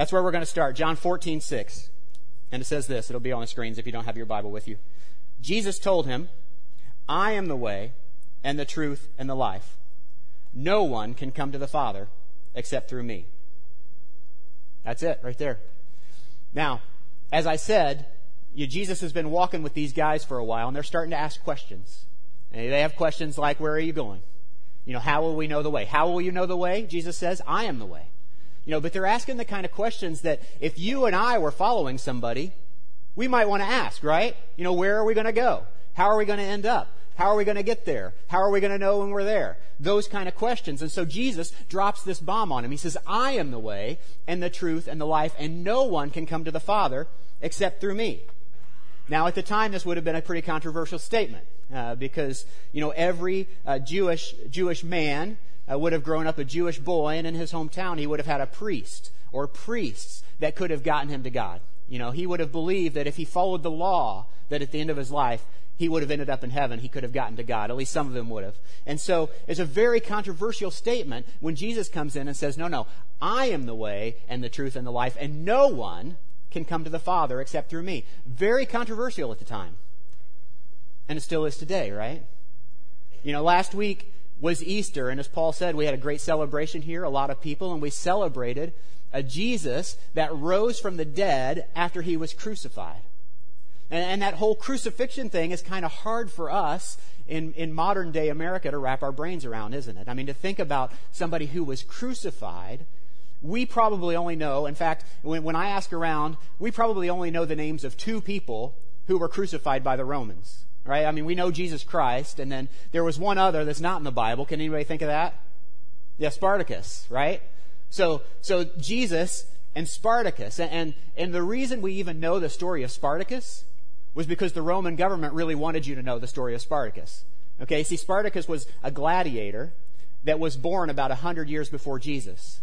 That's where we're going to start. John 14, 6. And it says this. It'll be on the screens if you don't have your Bible with you. Jesus told him, I am the way and the truth and the life. No one can come to the Father except through me. That's it, right there. Now, as I said, you, Jesus has been walking with these guys for a while, and they're starting to ask questions. And they have questions like, Where are you going? You know, how will we know the way? How will you know the way? Jesus says, I am the way. You know, but they're asking the kind of questions that if you and I were following somebody, we might want to ask, right? You know, where are we going to go? How are we going to end up? How are we going to get there? How are we going to know when we're there? Those kind of questions. And so Jesus drops this bomb on him. He says, I am the way and the truth and the life, and no one can come to the Father except through me. Now, at the time, this would have been a pretty controversial statement uh, because, you know, every uh, Jewish, Jewish man would have grown up a Jewish boy, and in his hometown, he would have had a priest or priests that could have gotten him to God. You know, he would have believed that if he followed the law, that at the end of his life, he would have ended up in heaven. He could have gotten to God. At least some of them would have. And so it's a very controversial statement when Jesus comes in and says, No, no, I am the way and the truth and the life, and no one can come to the Father except through me. Very controversial at the time. And it still is today, right? You know, last week was Easter, and as Paul said, we had a great celebration here, a lot of people, and we celebrated a Jesus that rose from the dead after he was crucified. And, and that whole crucifixion thing is kind of hard for us in, in modern day America to wrap our brains around, isn't it? I mean, to think about somebody who was crucified, we probably only know, in fact, when, when I ask around, we probably only know the names of two people who were crucified by the Romans. Right? I mean, we know Jesus Christ, and then there was one other that's not in the Bible. Can anybody think of that? Yeah, Spartacus, right? So, so Jesus and Spartacus, and, and the reason we even know the story of Spartacus was because the Roman government really wanted you to know the story of Spartacus. Okay, see, Spartacus was a gladiator that was born about 100 years before Jesus.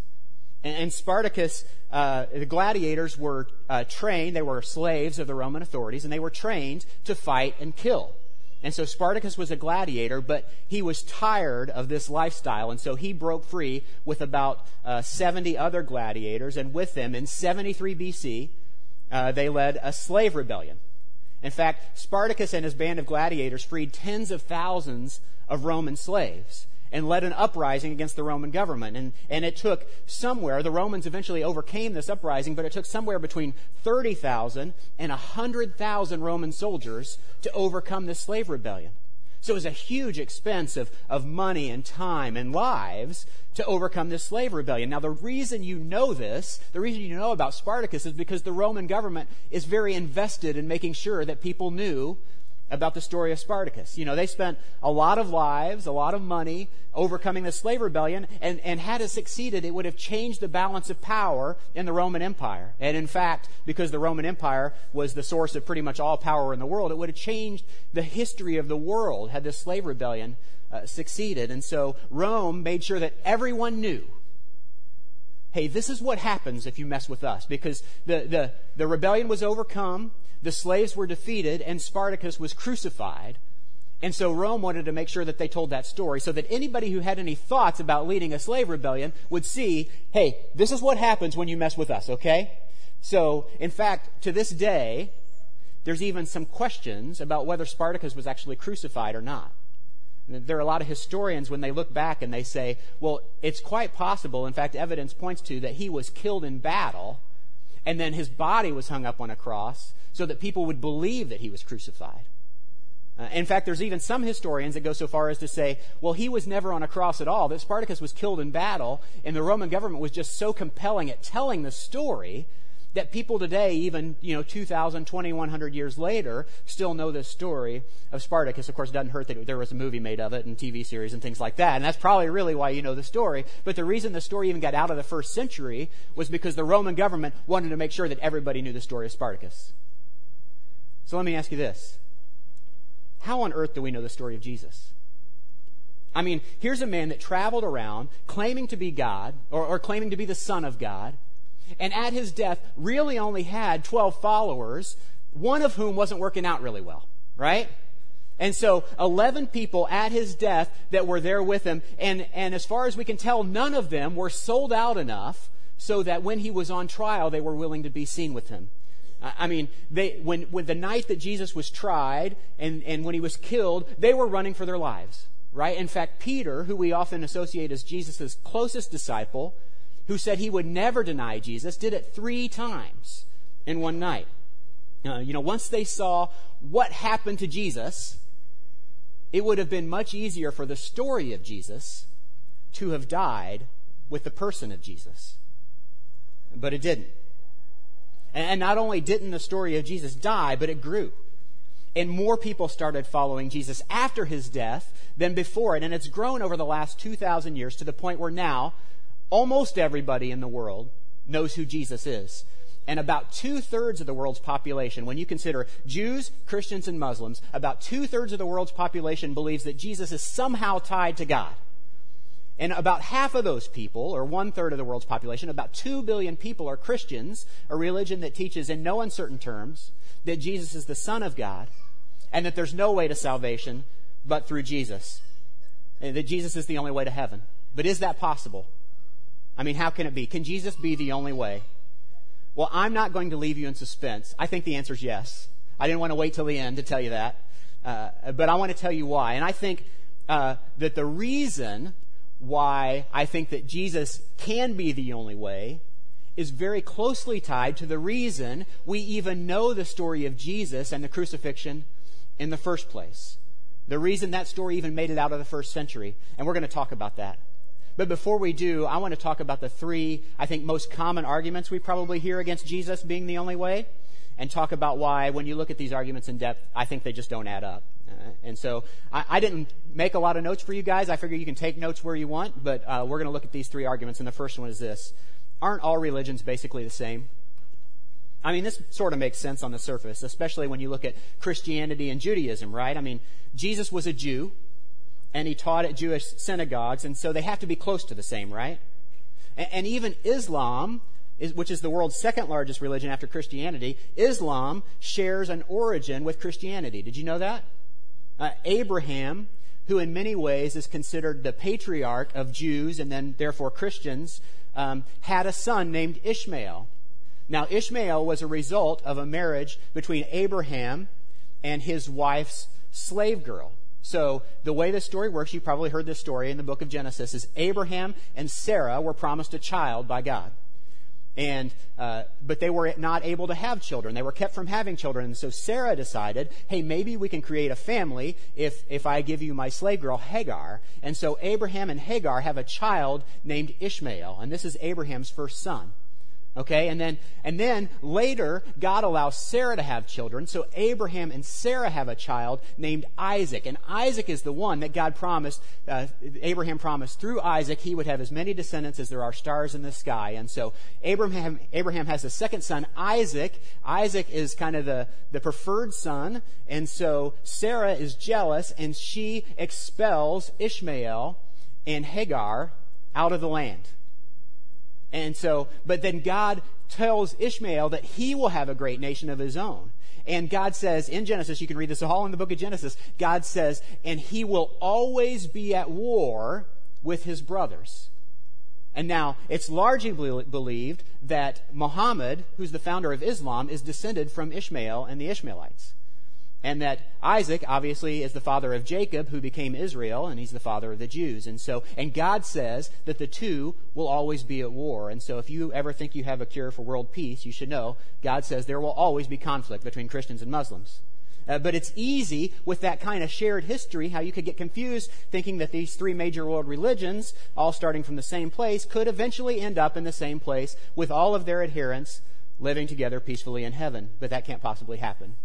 And, and Spartacus, uh, the gladiators were uh, trained, they were slaves of the Roman authorities, and they were trained to fight and kill. And so Spartacus was a gladiator, but he was tired of this lifestyle, and so he broke free with about uh, 70 other gladiators, and with them in 73 BC, uh, they led a slave rebellion. In fact, Spartacus and his band of gladiators freed tens of thousands of Roman slaves and led an uprising against the Roman government. And, and it took somewhere, the Romans eventually overcame this uprising, but it took somewhere between 30,000 and 100,000 Roman soldiers to overcome this slave rebellion. So it was a huge expense of, of money and time and lives to overcome this slave rebellion. Now, the reason you know this, the reason you know about Spartacus, is because the Roman government is very invested in making sure that people knew about the story of Spartacus. You know, they spent a lot of lives, a lot of money overcoming the slave rebellion, and, and had it succeeded, it would have changed the balance of power in the Roman Empire. And in fact, because the Roman Empire was the source of pretty much all power in the world, it would have changed the history of the world had this slave rebellion uh, succeeded. And so Rome made sure that everyone knew hey, this is what happens if you mess with us. Because the, the, the rebellion was overcome, the slaves were defeated, and Spartacus was crucified. And so Rome wanted to make sure that they told that story so that anybody who had any thoughts about leading a slave rebellion would see, hey, this is what happens when you mess with us, okay? So, in fact, to this day, there's even some questions about whether Spartacus was actually crucified or not. There are a lot of historians when they look back and they say, well, it's quite possible, in fact, evidence points to that he was killed in battle and then his body was hung up on a cross so that people would believe that he was crucified. Uh, in fact, there's even some historians that go so far as to say, well, he was never on a cross at all, that Spartacus was killed in battle, and the Roman government was just so compelling at telling the story that people today, even, you know, 2,000, 2,100 years later, still know this story of Spartacus. Of course, it doesn't hurt that there was a movie made of it and TV series and things like that. And that's probably really why you know the story. But the reason the story even got out of the first century was because the Roman government wanted to make sure that everybody knew the story of Spartacus. So let me ask you this How on earth do we know the story of Jesus? I mean, here's a man that traveled around claiming to be God, or, or claiming to be the Son of God, and at his death really only had 12 followers, one of whom wasn't working out really well, right? And so 11 people at his death that were there with him, and, and as far as we can tell, none of them were sold out enough so that when he was on trial, they were willing to be seen with him. I mean, they, when, when the night that Jesus was tried and, and when he was killed, they were running for their lives, right? In fact, Peter, who we often associate as Jesus' closest disciple, who said he would never deny Jesus, did it three times in one night. Uh, you know, once they saw what happened to Jesus, it would have been much easier for the story of Jesus to have died with the person of Jesus. But it didn't. And not only didn't the story of Jesus die, but it grew. And more people started following Jesus after his death than before it. And it's grown over the last 2,000 years to the point where now almost everybody in the world knows who Jesus is. And about two thirds of the world's population, when you consider Jews, Christians, and Muslims, about two thirds of the world's population believes that Jesus is somehow tied to God. And about half of those people, or one third of the world's population, about two billion people are Christians, a religion that teaches in no uncertain terms that Jesus is the Son of God and that there's no way to salvation but through Jesus. And that Jesus is the only way to heaven. But is that possible? I mean, how can it be? Can Jesus be the only way? Well, I'm not going to leave you in suspense. I think the answer is yes. I didn't want to wait till the end to tell you that. Uh, but I want to tell you why. And I think uh, that the reason why I think that Jesus can be the only way is very closely tied to the reason we even know the story of Jesus and the crucifixion in the first place. The reason that story even made it out of the first century. And we're going to talk about that. But before we do, I want to talk about the three, I think, most common arguments we probably hear against Jesus being the only way, and talk about why, when you look at these arguments in depth, I think they just don't add up. Uh, and so I, I, didn't make a lot of notes for you guys. I figure you can take notes where you want, but uh, we're going to look at these three arguments. And the first one is this Aren't all religions basically the same? I mean, this sort of makes sense on the surface, especially when you look at Christianity and Judaism, right? I mean, Jesus was a Jew, and he taught at Jewish synagogues, and so they have to be close to the same, right? And, and even Islam, is, which is the world's second largest religion after Christianity, Islam shares an origin with Christianity. Did you know that? Uh, Abraham, who in many ways is considered the patriarch of Jews and then therefore Christians, um, had a son named Ishmael. Now, Ishmael was a result of a marriage between Abraham and his wife's slave girl. So, the way this story works, you probably heard this story in the book of Genesis, is Abraham and Sarah were promised a child by God. And, uh, but they were not able to have children. They were kept from having children. So Sarah decided, hey, maybe we can create a family if, if I give you my slave girl, Hagar. And so Abraham and Hagar have a child named Ishmael. And this is Abraham's first son. Okay, and then and then later God allows Sarah to have children. So Abraham and Sarah have a child named Isaac, and Isaac is the one that God promised. Uh, Abraham promised through Isaac he would have as many descendants as there are stars in the sky. And so Abraham Abraham has a second son, Isaac. Isaac is kind of the the preferred son, and so Sarah is jealous, and she expels Ishmael and Hagar out of the land. And so, but then God tells Ishmael that he will have a great nation of his own. And God says in Genesis, you can read this all in the book of Genesis, God says, and he will always be at war with his brothers. And now, it's largely believed that Muhammad, who's the founder of Islam, is descended from Ishmael and the Ishmaelites. And that Isaac, obviously, is the father of Jacob, who became Israel, and he's the father of the Jews. And so, and God says that the two will always be at war. And so, if you ever think you have a cure for world peace, you should know God says there will always be conflict between Christians and Muslims. Uh, but it's easy with that kind of shared history how you could get confused thinking that these three major world religions, all starting from the same place, could eventually end up in the same place with all of their adherents living together peacefully in heaven. But that can't possibly happen.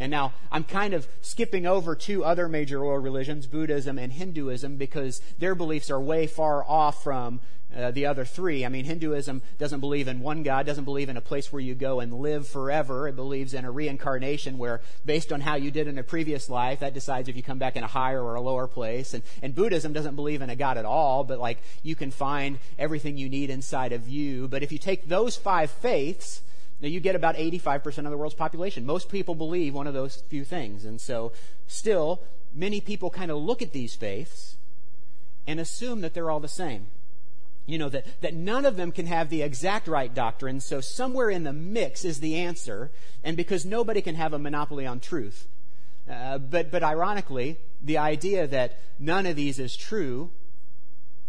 And now I'm kind of skipping over two other major world religions, Buddhism and Hinduism, because their beliefs are way far off from uh, the other three. I mean, Hinduism doesn't believe in one God, doesn't believe in a place where you go and live forever. It believes in a reincarnation where, based on how you did in a previous life, that decides if you come back in a higher or a lower place. And, and Buddhism doesn't believe in a God at all, but like you can find everything you need inside of you. But if you take those five faiths, now, you get about 85% of the world's population. Most people believe one of those few things. And so, still, many people kind of look at these faiths and assume that they're all the same. you know, that, that none of them can have the exact right doctrine, so somewhere in the mix is the answer, and because nobody can have a monopoly on truth. Uh, but, but ironically, the idea that none of these is true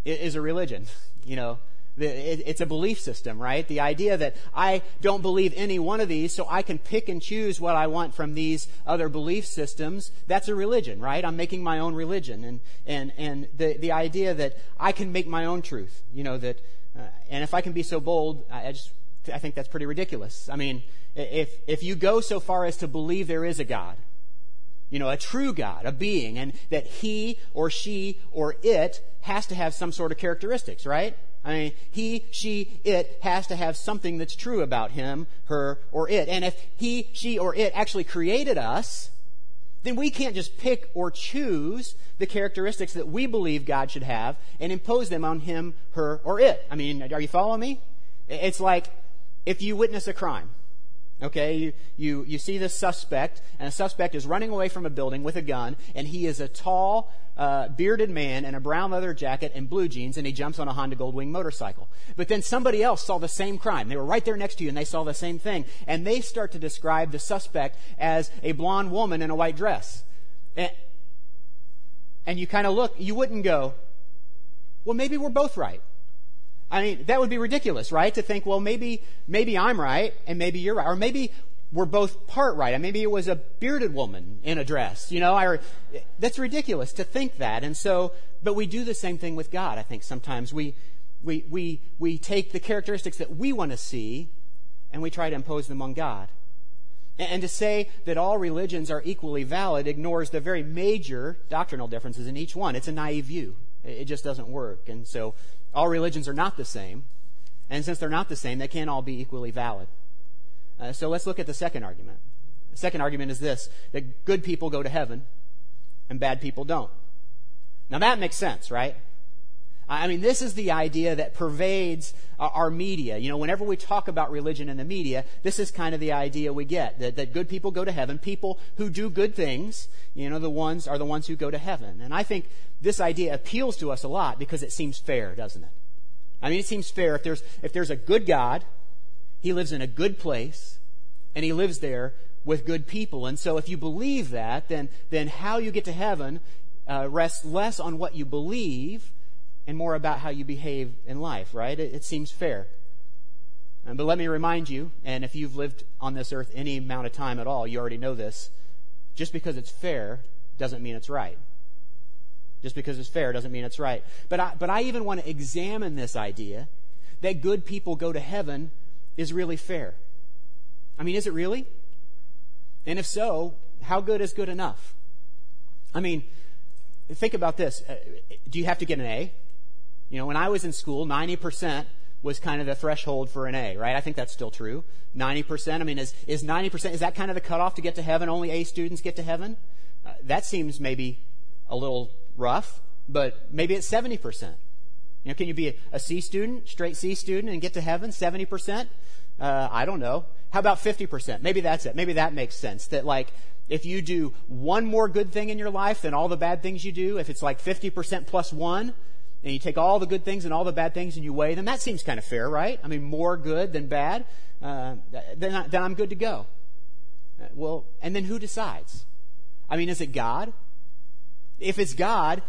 is a religion. You know, it's a belief system, right? The idea that I don't believe any one of these, so I can pick and choose what I want from these other belief systems, that's a religion, right? I'm making my own religion. And, and, and the, the idea that I can make my own truth, you know, that, uh, and if I can be so bold, I just, I think that's pretty ridiculous. I mean, if, if you go so far as to believe there is a God, you know, a true God, a being, and that he or she or it has to have some sort of characteristics, right? I mean, he, she, it has to have something that's true about him, her, or it. And if he, she, or it actually created us, then we can't just pick or choose the characteristics that we believe God should have and impose them on him, her, or it. I mean, are you following me? It's like if you witness a crime. Okay, you, you, you see this suspect, and a suspect is running away from a building with a gun, and he is a tall, uh, bearded man in a brown leather jacket and blue jeans, and he jumps on a Honda Goldwing motorcycle. But then somebody else saw the same crime. They were right there next to you, and they saw the same thing. And they start to describe the suspect as a blonde woman in a white dress. And, and you kind of look, you wouldn't go, well, maybe we're both right. I mean, that would be ridiculous, right? To think, well, maybe, maybe I'm right and maybe you're right. Or maybe we're both part right. And maybe it was a bearded woman in a dress, you know? I, that's ridiculous to think that. And so, but we do the same thing with God, I think sometimes. We, we, we, we take the characteristics that we want to see and we try to impose them on God. And, to say that all religions are equally valid ignores the very major doctrinal differences in each one. It's a naive view. It just doesn't work. And so all religions are not the same. And since they're not the same, they can't all be equally valid. Uh, so let's look at the second argument. The second argument is this that good people go to heaven and bad people don't. Now that makes sense, right? I mean, this is the idea that pervades our media. You know, whenever we talk about religion in the media, this is kind of the idea we get that, that good people go to heaven. People who do good things, you know, the ones are the ones who go to heaven. And I think this idea appeals to us a lot because it seems fair, doesn't it? I mean, it seems fair if there's, if there's a good God, he lives in a good place, and he lives there with good people. And so if you believe that, then, then how you get to heaven uh, rests less on what you believe and more about how you behave in life, right? It, it seems fair. But let me remind you, and if you've lived on this earth any amount of time at all, you already know this. Just because it's fair doesn't mean it's right. Just because it's fair doesn't mean it's right. But I, but I even want to examine this idea that good people go to heaven is really fair. I mean, is it really? And if so, how good is good enough? I mean, think about this. Uh, do you have to get an A? You know, when I was in school, 90% was kind of the threshold for an A, right? I think that's still true. 90%, I mean, is, is 90%, is that kind of the cutoff to get to heaven? Only A students get to heaven? Uh, that seems maybe a little rough, but maybe it's 70%. You know, can you be a, a C student, straight C student, and get to heaven? 70%? Uh, I don't know. How about 50%? Maybe that's it. Maybe that makes sense. That like, if you do one more good thing in your life than all the bad things you do, if it's like 50% plus one, and you take all the good things and all the bad things and you weigh them, that seems kind of fair, right? I mean, more good than bad, uh, then, I, then I'm good to go. Uh, well, and then who decides? I mean, is it God? If it's God,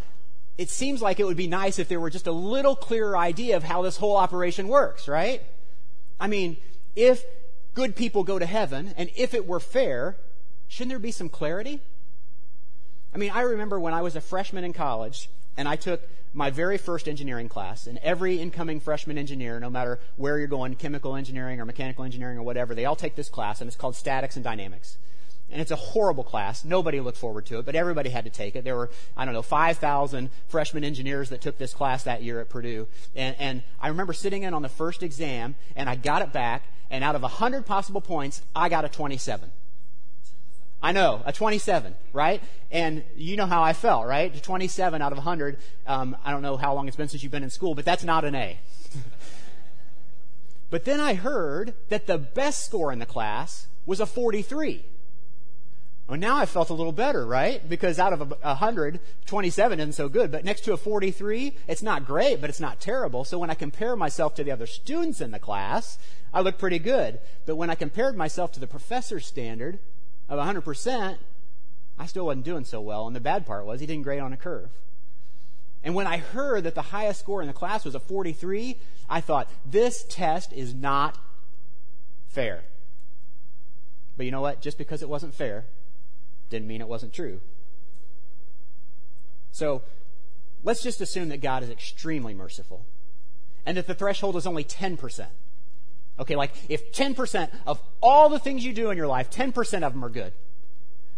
it seems like it would be nice if there were just a little clearer idea of how this whole operation works, right? I mean, if good people go to heaven, and if it were fair, shouldn't there be some clarity? I mean, I remember when I was a freshman in college, and I took my very first engineering class, and every incoming freshman engineer, no matter where you're going, chemical engineering or mechanical engineering or whatever, they all take this class, and it's called Statics and Dynamics. And it's a horrible class. Nobody looked forward to it, but everybody had to take it. There were, I don't know, 5,000 freshman engineers that took this class that year at Purdue. And, and I remember sitting in on the first exam, and I got it back, and out of 100 possible points, I got a 27. I know, a 27, right? And you know how I felt, right? 27 out of 100. Um, I don't know how long it's been since you've been in school, but that's not an A. but then I heard that the best score in the class was a 43. Well, now I felt a little better, right? Because out of a 100, 27 isn't so good. But next to a 43, it's not great, but it's not terrible. So when I compare myself to the other students in the class, I look pretty good. But when I compared myself to the professor's standard of 100%, I still wasn't doing so well. And the bad part was he didn't grade on a curve. And when I heard that the highest score in the class was a 43, I thought, this test is not fair. But you know what? Just because it wasn't fair didn't mean it wasn't true. So let's just assume that God is extremely merciful and that the threshold is only 10%. Okay, like if 10% of all the things you do in your life, 10% of them are good,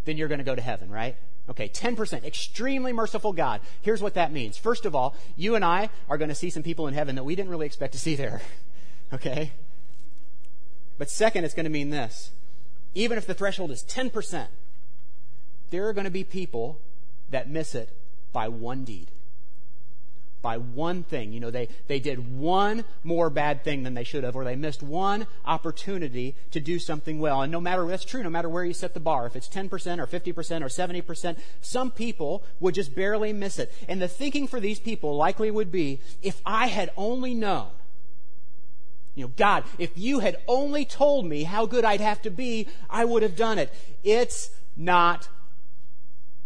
then you're going to go to heaven, right? Okay, 10%. Extremely merciful God. Here's what that means. First of all, you and I are going to see some people in heaven that we didn't really expect to see there. Okay? But second, it's going to mean this. Even if the threshold is 10%, there are going to be people that miss it by one deed by one thing. You know, they, they did one more bad thing than they should have, or they missed one opportunity to do something well. And no matter, that's true, no matter where you set the bar, if it's 10% or 50% or 70%, some people would just barely miss it. And the thinking for these people likely would be, if I had only known, you know, God, if you had only told me how good I'd have to be, I would have done it. It's not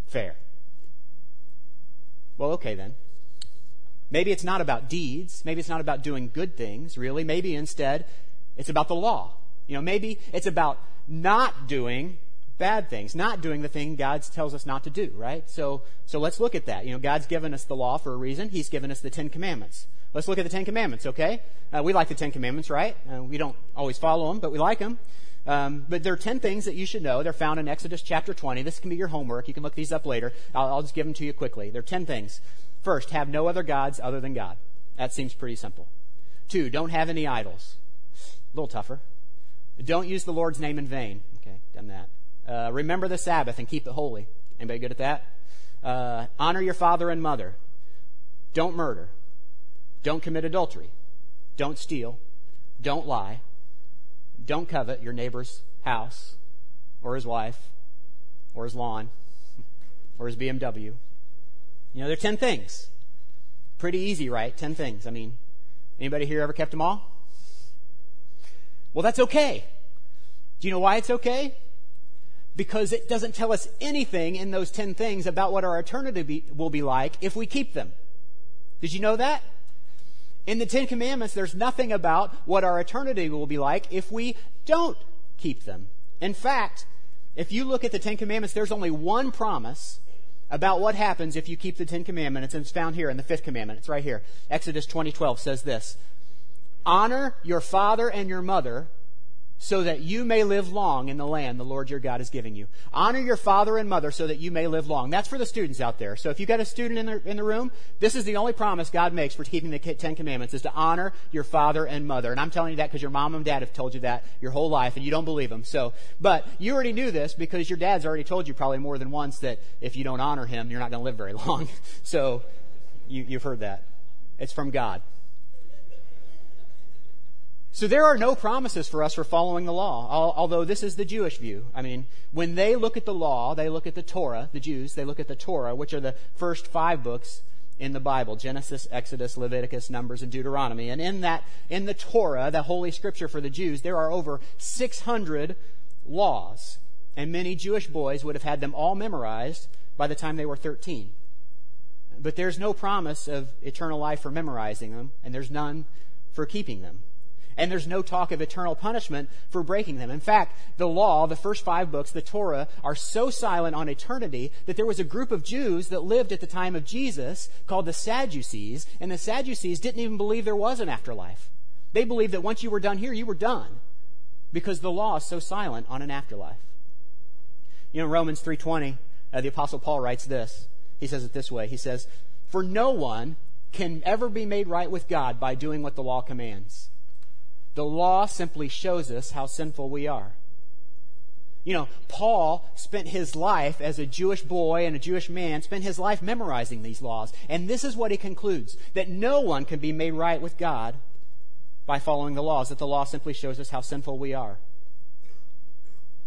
fair. Well, okay then. Maybe it's not about deeds. Maybe it's not about doing good things, really. Maybe instead it's about the law. You know, maybe it's about not doing bad things, not doing the thing God tells us not to do, right? So, so let's look at that. You know, God's given us the law for a reason. He's given us the Ten Commandments. Let's look at the Ten Commandments, okay? Uh, we like the Ten Commandments, right? Uh, we don't always follow them, but we like them. Um, but there are 10 things that you should know. They're found in Exodus chapter 20. This can be your homework. You can look these up later. I'll, I'll just give them to you quickly. There are 10 things. First, have no other gods other than God. That seems pretty simple. Two, don't have any idols. A little tougher. Don't use the Lord's name in vain. Okay, done that. Uh, remember the Sabbath and keep it holy. Anybody good at that? Uh, honor your father and mother. Don't murder. Don't commit adultery. Don't steal. Don't lie. Don't covet your neighbor's house or his wife or his lawn or his BMW. You know, there are 10 things. Pretty easy, right? 10 things. I mean, anybody here ever kept them all? Well, that's okay. Do you know why it's okay? Because it doesn't tell us anything in those 10 things about what our eternity be, will be like if we keep them. Did you know that? In the Ten Commandments, there's nothing about what our eternity will be like if we don't keep them. In fact, if you look at the Ten Commandments, there's only one promise about what happens if you keep the Ten Commandments, and it's found here in the fifth commandment. It's right here. Exodus 20:12 says this: "Honor your father and your mother, so that you may live long in the land the Lord your God is giving you. Honor your father and mother so that you may live long. That's for the students out there. So if you've got a student in the, in the room, this is the only promise God makes for keeping the Ten Commandments is to honor your father and mother. And I'm telling you that because your mom and dad have told you that your whole life and you don't believe them. So, but you already knew this because your dad's already told you probably more than once that if you don't honor him, you're not going to live very long. so you, you've heard that. It's from God. So there are no promises for us for following the law, although this is the Jewish view. I mean, when they look at the law, they look at the Torah, the Jews, they look at the Torah, which are the first five books in the Bible Genesis, Exodus, Leviticus, Numbers, and Deuteronomy. And in that, in the Torah, the Holy Scripture for the Jews, there are over 600 laws. And many Jewish boys would have had them all memorized by the time they were 13. But there's no promise of eternal life for memorizing them, and there's none for keeping them and there's no talk of eternal punishment for breaking them. In fact, the law, the first five books, the Torah, are so silent on eternity that there was a group of Jews that lived at the time of Jesus called the Sadducees, and the Sadducees didn't even believe there was an afterlife. They believed that once you were done here, you were done because the law is so silent on an afterlife. You know, Romans 3:20, uh, the apostle Paul writes this. He says it this way. He says, "For no one can ever be made right with God by doing what the law commands." The law simply shows us how sinful we are. You know, Paul spent his life as a Jewish boy and a Jewish man, spent his life memorizing these laws. And this is what he concludes that no one can be made right with God by following the laws, that the law simply shows us how sinful we are.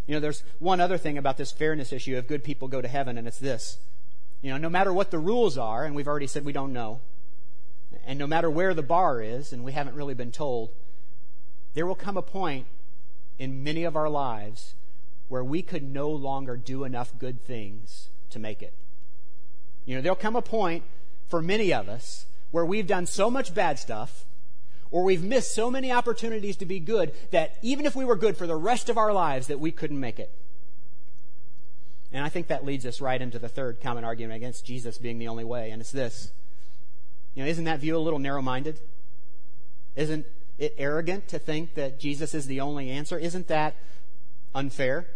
You know, there's one other thing about this fairness issue of good people go to heaven, and it's this. You know, no matter what the rules are, and we've already said we don't know, and no matter where the bar is, and we haven't really been told, there will come a point in many of our lives where we could no longer do enough good things to make it. You know, there'll come a point for many of us where we've done so much bad stuff or we've missed so many opportunities to be good that even if we were good for the rest of our lives that we couldn't make it. And I think that leads us right into the third common argument against Jesus being the only way, and it's this. You know, isn't that view a little narrow-minded? Isn't it arrogant to think that Jesus is the only answer? Isn't that unfair?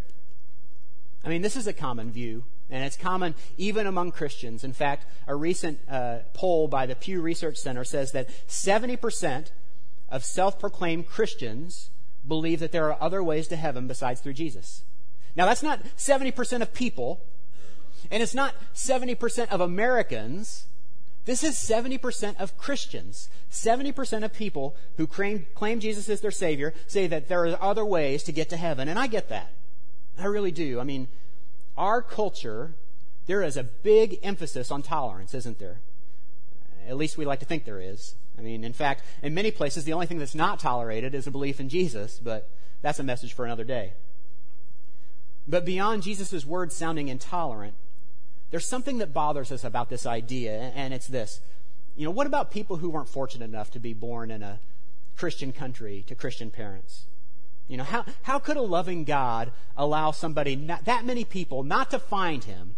I mean, this is a common view and it's common even among Christians. In fact, a recent uh, poll by the Pew Research Center says that 70% of self proclaimed Christians believe that there are other ways to heaven besides through Jesus. Now, that's not 70% of people, and it's not 70% of Americans. This is 70% of Christians. 70% of people who claim, claim Jesus as their Savior say that there are other ways to get to heaven, and I get that. I really do. I mean, our culture, there is a big emphasis on tolerance, isn't there? At least we like to think there is. I mean, in fact, in many places, the only thing that's not tolerated is a belief in Jesus, but that's a message for another day. But beyond Jesus' words sounding intolerant, there's something that bothers us about this idea, and it's this. You know, what about people who weren't fortunate enough to be born in a Christian country to Christian parents? You know, how, how could a loving God allow somebody, not, that many people, not to find him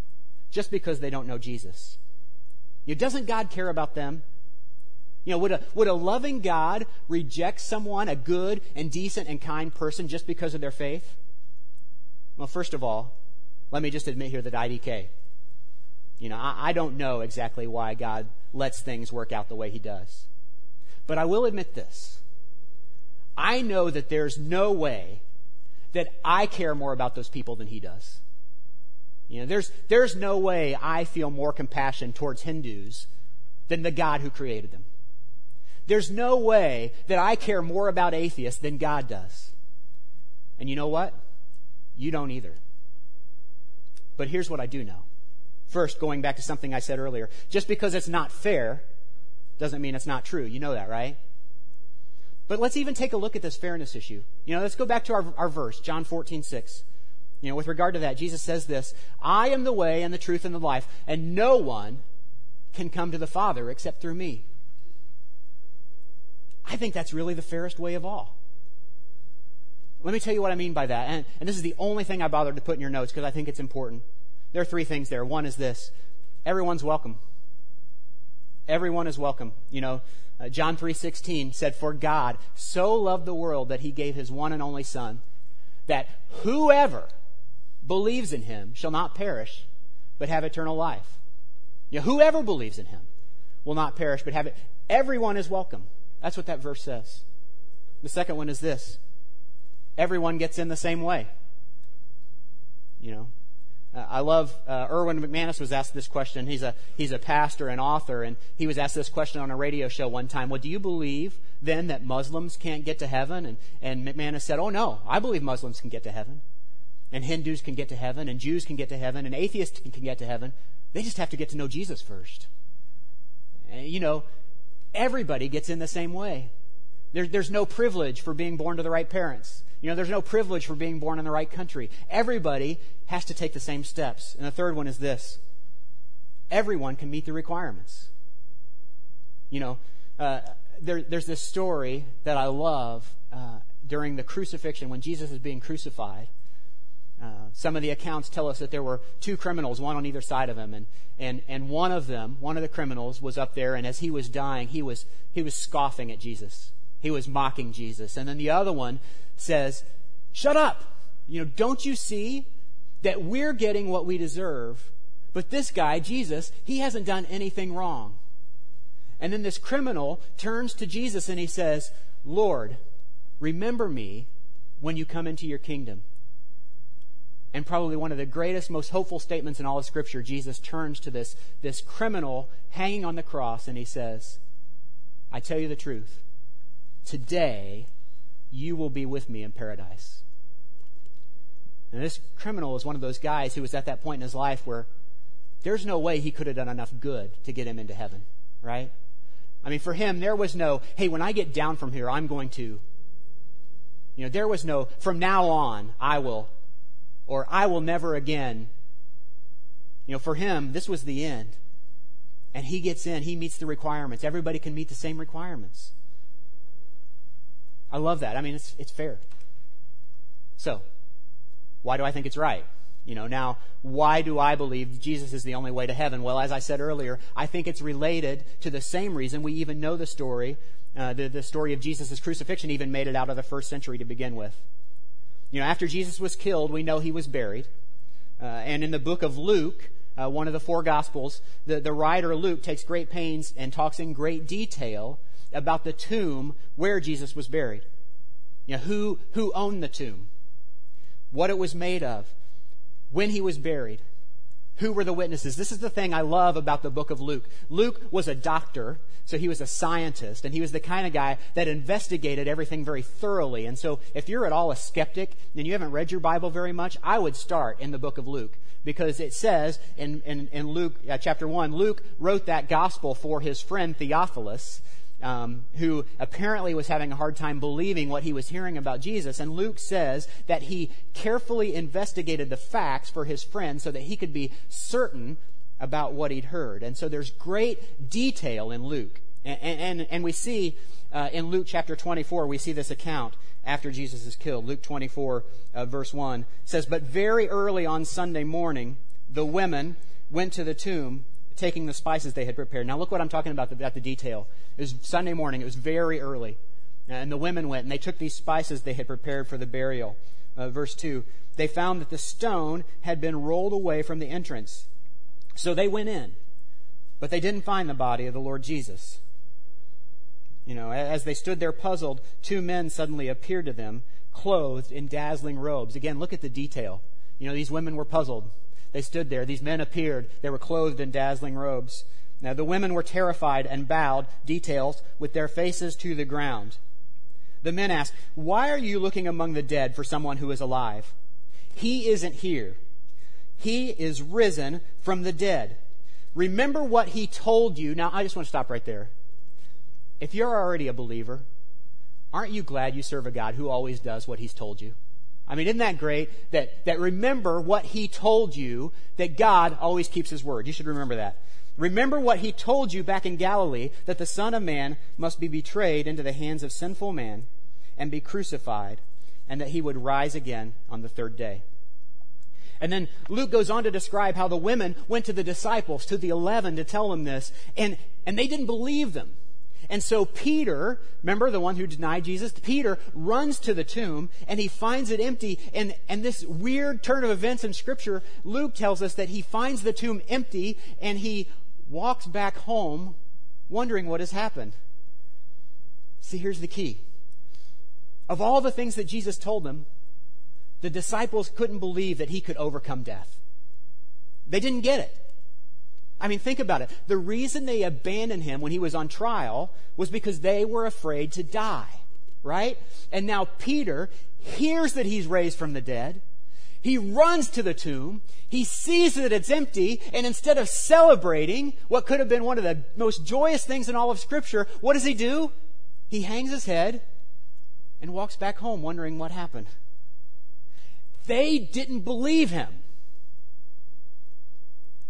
just because they don't know Jesus? You know, doesn't God care about them? You know, would a, would a loving God reject someone, a good and decent and kind person, just because of their faith? Well, first of all, let me just admit here that IDK. You know, I, I don't know exactly why God lets things work out the way He does. But I will admit this I know that there's no way that I care more about those people than he does. You know, there's, there's no way I feel more compassion towards Hindus than the God who created them. There's no way that I care more about atheists than God does. And you know what? You don't either. But here's what I do know. First, going back to something I said earlier, just because it's not fair doesn't mean it's not true. You know that, right? But let's even take a look at this fairness issue. You know, let's go back to our, our verse, John 14, 6. You know, with regard to that, Jesus says this I am the way and the truth and the life, and no one can come to the Father except through me. I think that's really the fairest way of all. Let me tell you what I mean by that. And, and this is the only thing I bothered to put in your notes because I think it's important. There are three things there. One is this everyone's welcome. Everyone is welcome. You know, uh, John 3:16 said for God so loved the world that he gave his one and only son that whoever believes in him shall not perish but have eternal life. You know, whoever believes in him will not perish but have it. Everyone is welcome. That's what that verse says. The second one is this. Everyone gets in the same way. You know, uh, I love uh, Erwin McManus was asked this question. He's a he's a pastor and author, and he was asked this question on a radio show one time. Well, do you believe then that Muslims can't get to heaven? And and McManus said, Oh no, I believe Muslims can get to heaven, and Hindus can get to heaven, and Jews can get to heaven, and atheists can, can get to heaven. They just have to get to know Jesus first. And, you know, everybody gets in the same way. There, there's no privilege for being born to the right parents. You know, there's no privilege for being born in the right country. Everybody has to take the same steps. And the third one is this everyone can meet the requirements. You know, uh, there, there's this story that I love uh, during the crucifixion when Jesus is being crucified. Uh, some of the accounts tell us that there were two criminals, one on either side of him, and, and, and one of them, one of the criminals, was up there, and as he was dying, he was, he was scoffing at Jesus. He was mocking Jesus. And then the other one says, Shut up! You know, don't you see that we're getting what we deserve? But this guy, Jesus, he hasn't done anything wrong. And then this criminal turns to Jesus and he says, Lord, remember me when you come into your kingdom. And probably one of the greatest, most hopeful statements in all of Scripture, Jesus turns to this, this criminal hanging on the cross and he says, I tell you the truth. Today, you will be with me in paradise. And this criminal was one of those guys who was at that point in his life where there's no way he could have done enough good to get him into heaven, right? I mean, for him, there was no, hey, when I get down from here, I'm going to. You know, there was no, from now on, I will, or I will never again. You know, for him, this was the end. And he gets in, he meets the requirements. Everybody can meet the same requirements. I love that. I mean, it's, it's fair. So, why do I think it's right? You know, now, why do I believe Jesus is the only way to heaven? Well, as I said earlier, I think it's related to the same reason we even know the story. Uh, the, the story of Jesus' crucifixion even made it out of the first century to begin with. You know, after Jesus was killed, we know he was buried. Uh, and in the book of Luke, uh, one of the four Gospels, the, the writer Luke takes great pains and talks in great detail about the tomb where Jesus was buried. You know, who, who owned the tomb, what it was made of, when he was buried, who were the witnesses. This is the thing I love about the book of Luke. Luke was a doctor, so he was a scientist, and he was the kind of guy that investigated everything very thoroughly. And so if you're at all a skeptic and you haven't read your Bible very much, I would start in the book of Luke because it says in, in, in Luke uh, chapter 1, Luke wrote that gospel for his friend Theophilus um, who apparently was having a hard time believing what he was hearing about Jesus. And Luke says that he carefully investigated the facts for his friend so that he could be certain about what he'd heard. And so there's great detail in Luke. And, and, and we see uh, in Luke chapter 24, we see this account after Jesus is killed. Luke 24, uh, verse 1 says, But very early on Sunday morning, the women went to the tomb taking the spices they had prepared. Now, look what I'm talking about, about the detail. It was Sunday morning, it was very early. And the women went and they took these spices they had prepared for the burial. Uh, verse 2 They found that the stone had been rolled away from the entrance. So they went in, but they didn't find the body of the Lord Jesus. You know, as they stood there puzzled, two men suddenly appeared to them, clothed in dazzling robes. Again, look at the detail. You know, these women were puzzled. They stood there. These men appeared. They were clothed in dazzling robes. Now the women were terrified and bowed, details, with their faces to the ground. The men asked, Why are you looking among the dead for someone who is alive? He isn't here. He is risen from the dead. Remember what he told you. Now, I just want to stop right there. If you're already a believer, aren't you glad you serve a God who always does what he's told you? I mean, isn't that great? That, that remember what he told you, that God always keeps his word. You should remember that. Remember what he told you back in Galilee, that the Son of Man must be betrayed into the hands of sinful man and be crucified, and that he would rise again on the third day. And then Luke goes on to describe how the women went to the disciples, to the eleven, to tell them this, and, and they didn't believe them. And so Peter, remember the one who denied Jesus? Peter runs to the tomb and he finds it empty. And, and this weird turn of events in Scripture, Luke tells us that he finds the tomb empty and he walks back home wondering what has happened. See, here's the key. Of all the things that Jesus told them, the disciples couldn't believe that he could overcome death. They didn't get it. I mean, think about it. The reason they abandoned him when he was on trial was because they were afraid to die, right? And now Peter hears that he's raised from the dead. He runs to the tomb. He sees that it's empty. And instead of celebrating what could have been one of the most joyous things in all of Scripture, what does he do? He hangs his head and walks back home wondering what happened. They didn't believe him.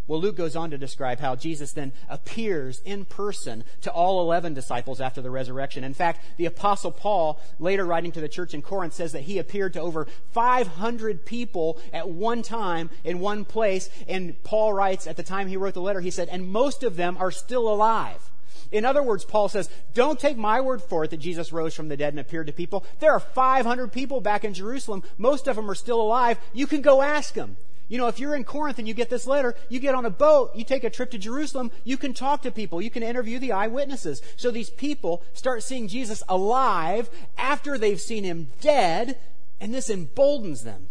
Well, Luke goes on to describe how Jesus then appears in person to all 11 disciples after the resurrection. In fact, the apostle Paul, later writing to the church in Corinth, says that he appeared to over 500 people at one time in one place. And Paul writes, at the time he wrote the letter, he said, and most of them are still alive. In other words, Paul says, don't take my word for it that Jesus rose from the dead and appeared to people. There are 500 people back in Jerusalem. Most of them are still alive. You can go ask them. You know, if you're in Corinth and you get this letter, you get on a boat, you take a trip to Jerusalem, you can talk to people, you can interview the eyewitnesses. So these people start seeing Jesus alive after they've seen him dead, and this emboldens them.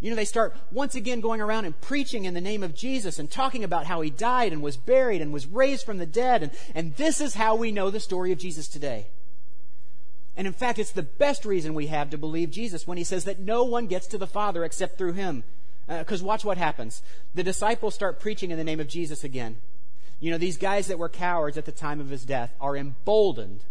You know, they start once again going around and preaching in the name of Jesus and talking about how he died and was buried and was raised from the dead. And, and this is how we know the story of Jesus today. And in fact, it's the best reason we have to believe Jesus when he says that no one gets to the Father except through him. Because uh, watch what happens. The disciples start preaching in the name of Jesus again. You know, these guys that were cowards at the time of his death are emboldened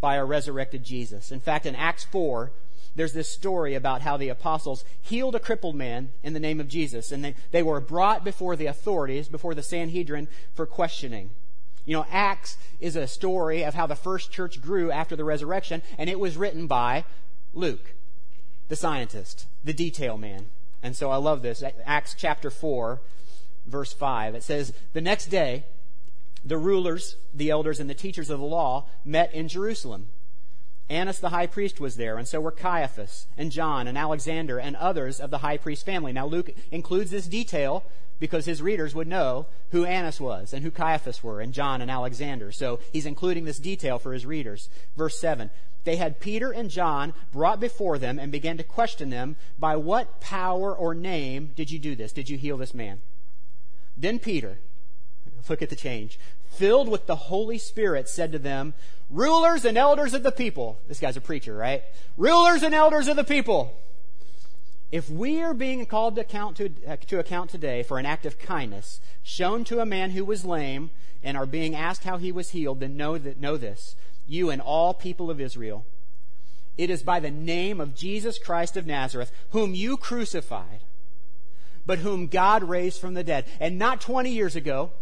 by our resurrected Jesus. In fact, in Acts 4, there's this story about how the apostles healed a crippled man in the name of Jesus, and they, they were brought before the authorities, before the Sanhedrin, for questioning. You know, Acts is a story of how the first church grew after the resurrection, and it was written by Luke, the scientist, the detail man. And so I love this. Acts chapter 4, verse 5. It says, The next day, the rulers, the elders, and the teachers of the law met in Jerusalem. Annas the high priest was there, and so were Caiaphas and John and Alexander and others of the high priest family. Now, Luke includes this detail because his readers would know who Annas was and who Caiaphas were and John and Alexander. So he's including this detail for his readers. Verse 7 They had Peter and John brought before them and began to question them By what power or name did you do this? Did you heal this man? Then Peter, look at the change, filled with the Holy Spirit, said to them, Rulers and elders of the people. This guy's a preacher, right? Rulers and elders of the people. If we are being called to account, to, uh, to account today for an act of kindness shown to a man who was lame and are being asked how he was healed, then know, that, know this, you and all people of Israel. It is by the name of Jesus Christ of Nazareth, whom you crucified, but whom God raised from the dead. And not 20 years ago,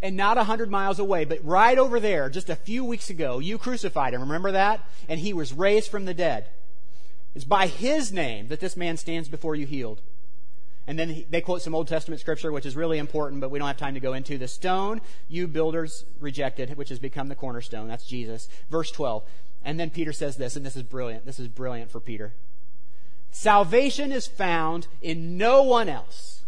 and not a hundred miles away, but right over there, just a few weeks ago, you crucified him. Remember that? And he was raised from the dead. It's by his name that this man stands before you healed. And then he, they quote some Old Testament scripture, which is really important, but we don't have time to go into. The stone you builders rejected, which has become the cornerstone. That's Jesus. Verse 12. And then Peter says this, and this is brilliant. This is brilliant for Peter. Salvation is found in no one else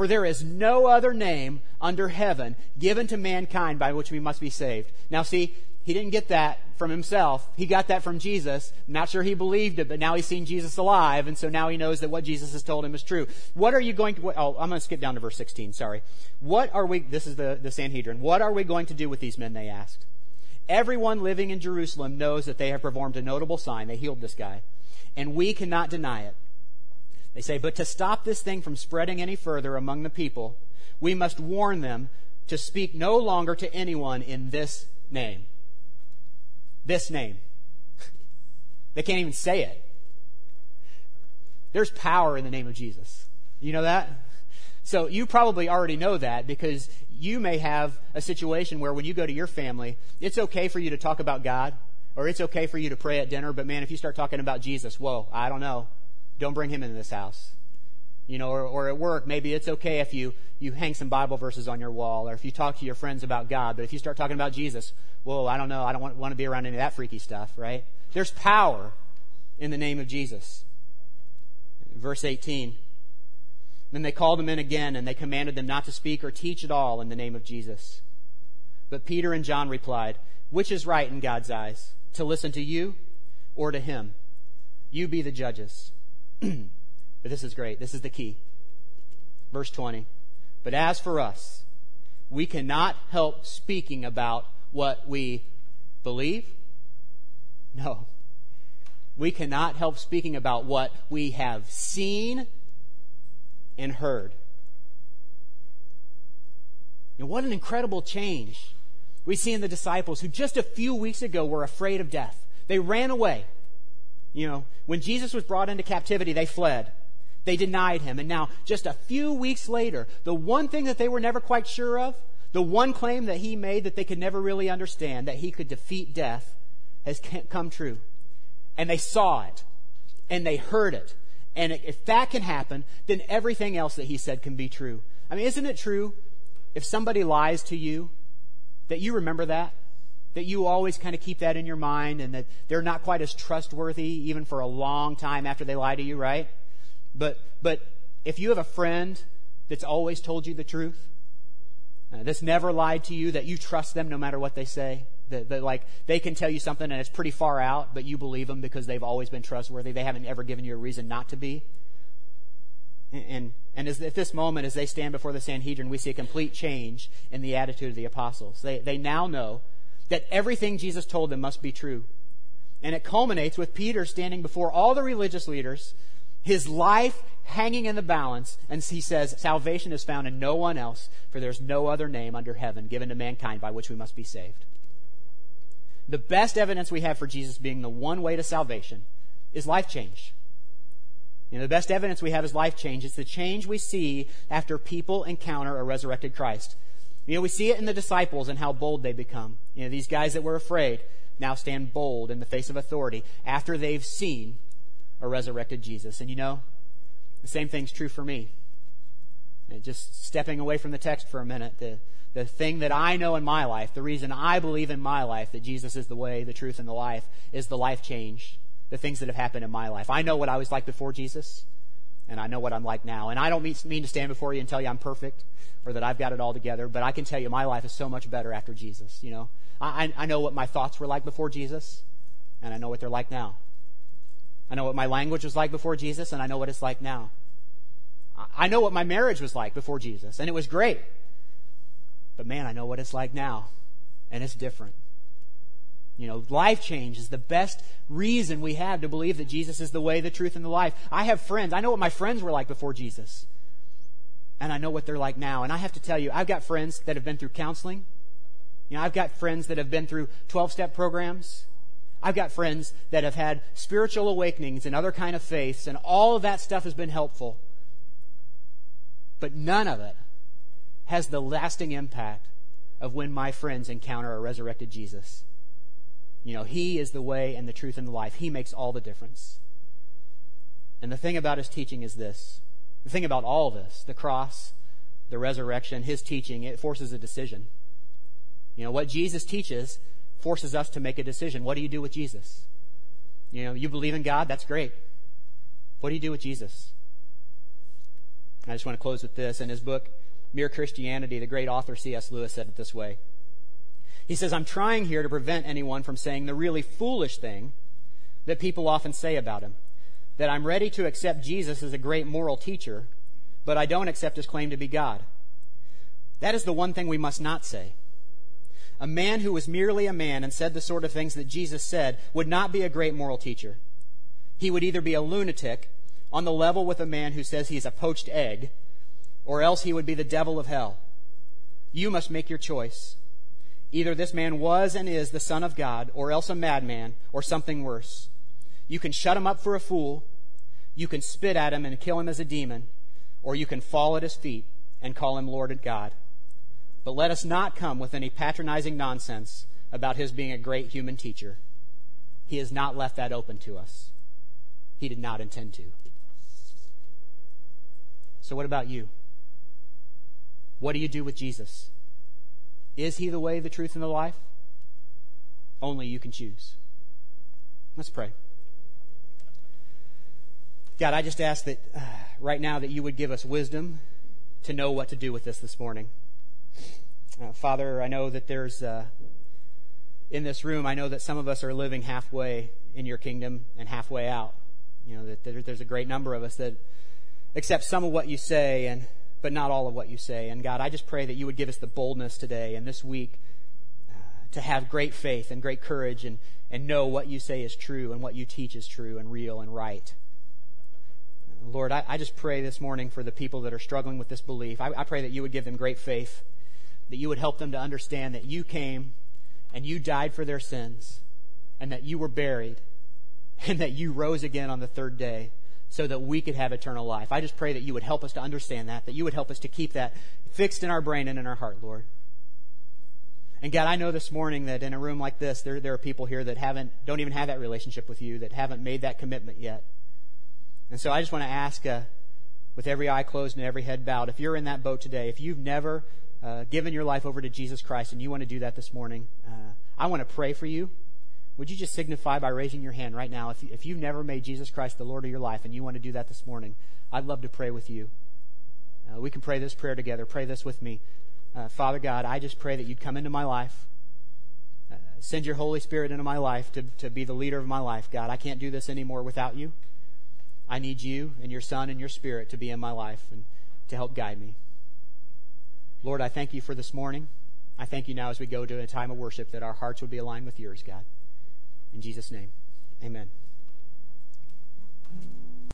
for there is no other name under heaven given to mankind by which we must be saved. Now, see, he didn't get that from himself. He got that from Jesus. not sure he believed it, but now he's seen Jesus alive, and so now he knows that what Jesus has told him is true. What are you going to, oh, I'm going to skip down to verse 16, sorry. What are we, this is the, the Sanhedrin, what are we going to do with these men, they asked. Everyone living in Jerusalem knows that they have performed a notable sign. They healed this guy. And we cannot deny it. They say, but to stop this thing from spreading any further among the people, we must warn them to speak no longer to anyone in this name. This name. they can't even say it. There's power in the name of Jesus. You know that? So you probably already know that because you may have a situation where when you go to your family, it's okay for you to talk about God or it's okay for you to pray at dinner, but man, if you start talking about Jesus, whoa, I don't know. Don't bring him into this house. You know, or, or at work, maybe it's okay if you, you hang some Bible verses on your wall, or if you talk to your friends about God, but if you start talking about Jesus, well, I don't know, I don't want, want to be around any of that freaky stuff, right? There's power in the name of Jesus. Verse 18. Then they called them in again, and they commanded them not to speak or teach at all in the name of Jesus. But Peter and John replied, Which is right in God's eyes, to listen to you or to him? You be the judges. but this is great. This is the key. Verse 20. But as for us, we cannot help speaking about what we believe. No. We cannot help speaking about what we have seen and heard. And what an incredible change we see in the disciples who just a few weeks ago were afraid of death. They ran away. You know, when Jesus was brought into captivity, they fled. They denied him. And now, just a few weeks later, the one thing that they were never quite sure of, the one claim that he made that they could never really understand, that he could defeat death, has come true. And they saw it. And they heard it. And if that can happen, then everything else that he said can be true. I mean, isn't it true if somebody lies to you that you remember that? that you always kind of keep that in your mind and that they're not quite as trustworthy even for a long time after they lie to you, right? But, but if you have a friend that's always told you the truth, uh, that's never lied to you, that you trust them no matter what they say, that, that like they can tell you something and it's pretty far out, but you believe them because they've always been trustworthy. They haven't ever given you a reason not to be. And, and, and as, at this moment, as they stand before the Sanhedrin, we see a complete change in the attitude of the apostles. They, they now know that everything Jesus told them must be true. And it culminates with Peter standing before all the religious leaders, his life hanging in the balance, and he says, Salvation is found in no one else, for there's no other name under heaven given to mankind by which we must be saved. The best evidence we have for Jesus being the one way to salvation is life change. You know, the best evidence we have is life change. It's the change we see after people encounter a resurrected Christ. You know, we see it in the disciples and how bold they become. You know, these guys that were afraid now stand bold in the face of authority after they've seen a resurrected Jesus. And you know, the same thing's true for me. And just stepping away from the text for a minute, the, the thing that I know in my life, the reason I believe in my life that Jesus is the way, the truth, and the life, is the life change the things that have happened in my life. I know what I was like before Jesus, and I know what I'm like now. And I don't mean, mean to stand before you and tell you I'm perfect or that I've got it all together, but I can tell you my life is so much better after Jesus. You know, I, I know what my thoughts were like before Jesus, and I know what they're like now. I know what my language was like before Jesus, and I know what it's like now. I know what my marriage was like before Jesus, and it was great. But man, I know what it's like now, and it's different. You know, life change is the best reason we have to believe that Jesus is the way, the truth, and the life. I have friends. I know what my friends were like before Jesus. And I know what they're like now. And I have to tell you, I've got friends that have been through counseling. You know, I've got friends that have been through 12 step programs. I've got friends that have had spiritual awakenings and other kind of faiths, and all of that stuff has been helpful. But none of it has the lasting impact of when my friends encounter a resurrected Jesus. You know, He is the way and the truth and the life. He makes all the difference. And the thing about His teaching is this the thing about all this, the cross, the resurrection, His teaching, it forces a decision. You know, what Jesus teaches forces us to make a decision. What do you do with Jesus? You know, you believe in God, that's great. What do you do with Jesus? I just want to close with this. In his book, Mere Christianity, the great author C.S. Lewis said it this way he says, I'm trying here to prevent anyone from saying the really foolish thing that people often say about him that I'm ready to accept Jesus as a great moral teacher, but I don't accept his claim to be God. That is the one thing we must not say. A man who was merely a man and said the sort of things that Jesus said would not be a great moral teacher. He would either be a lunatic on the level with a man who says he's a poached egg, or else he would be the devil of hell. You must make your choice. Either this man was and is the Son of God, or else a madman, or something worse. You can shut him up for a fool, you can spit at him and kill him as a demon, or you can fall at his feet and call him Lord and God. But let us not come with any patronizing nonsense about his being a great human teacher. He has not left that open to us. He did not intend to. So, what about you? What do you do with Jesus? Is he the way, the truth, and the life? Only you can choose. Let's pray. God, I just ask that uh, right now that you would give us wisdom to know what to do with this this morning. Uh, Father, I know that there's, uh, in this room, I know that some of us are living halfway in your kingdom and halfway out. You know, that there's a great number of us that accept some of what you say and but not all of what you say. And God, I just pray that you would give us the boldness today and this week uh, to have great faith and great courage and, and know what you say is true and what you teach is true and real and right. Lord, I, I just pray this morning for the people that are struggling with this belief. I, I pray that you would give them great faith, that you would help them to understand that you came and you died for their sins, and that you were buried, and that you rose again on the third day so that we could have eternal life. I just pray that you would help us to understand that, that you would help us to keep that fixed in our brain and in our heart, Lord. And God, I know this morning that in a room like this, there, there are people here that haven't, don't even have that relationship with you, that haven't made that commitment yet. And so I just want to ask, uh, with every eye closed and every head bowed, if you're in that boat today, if you've never uh, given your life over to Jesus Christ and you want to do that this morning, uh, I want to pray for you would you just signify by raising your hand right now if, you, if you've never made Jesus Christ the Lord of your life and you want to do that this morning? I'd love to pray with you. Uh, we can pray this prayer together. Pray this with me. Uh, Father God, I just pray that you'd come into my life. Uh, send your Holy Spirit into my life to, to be the leader of my life. God, I can't do this anymore without you. I need you and your Son and your Spirit to be in my life and to help guide me. Lord, I thank you for this morning. I thank you now as we go to a time of worship that our hearts would be aligned with yours, God. In Jesus' name. Amen.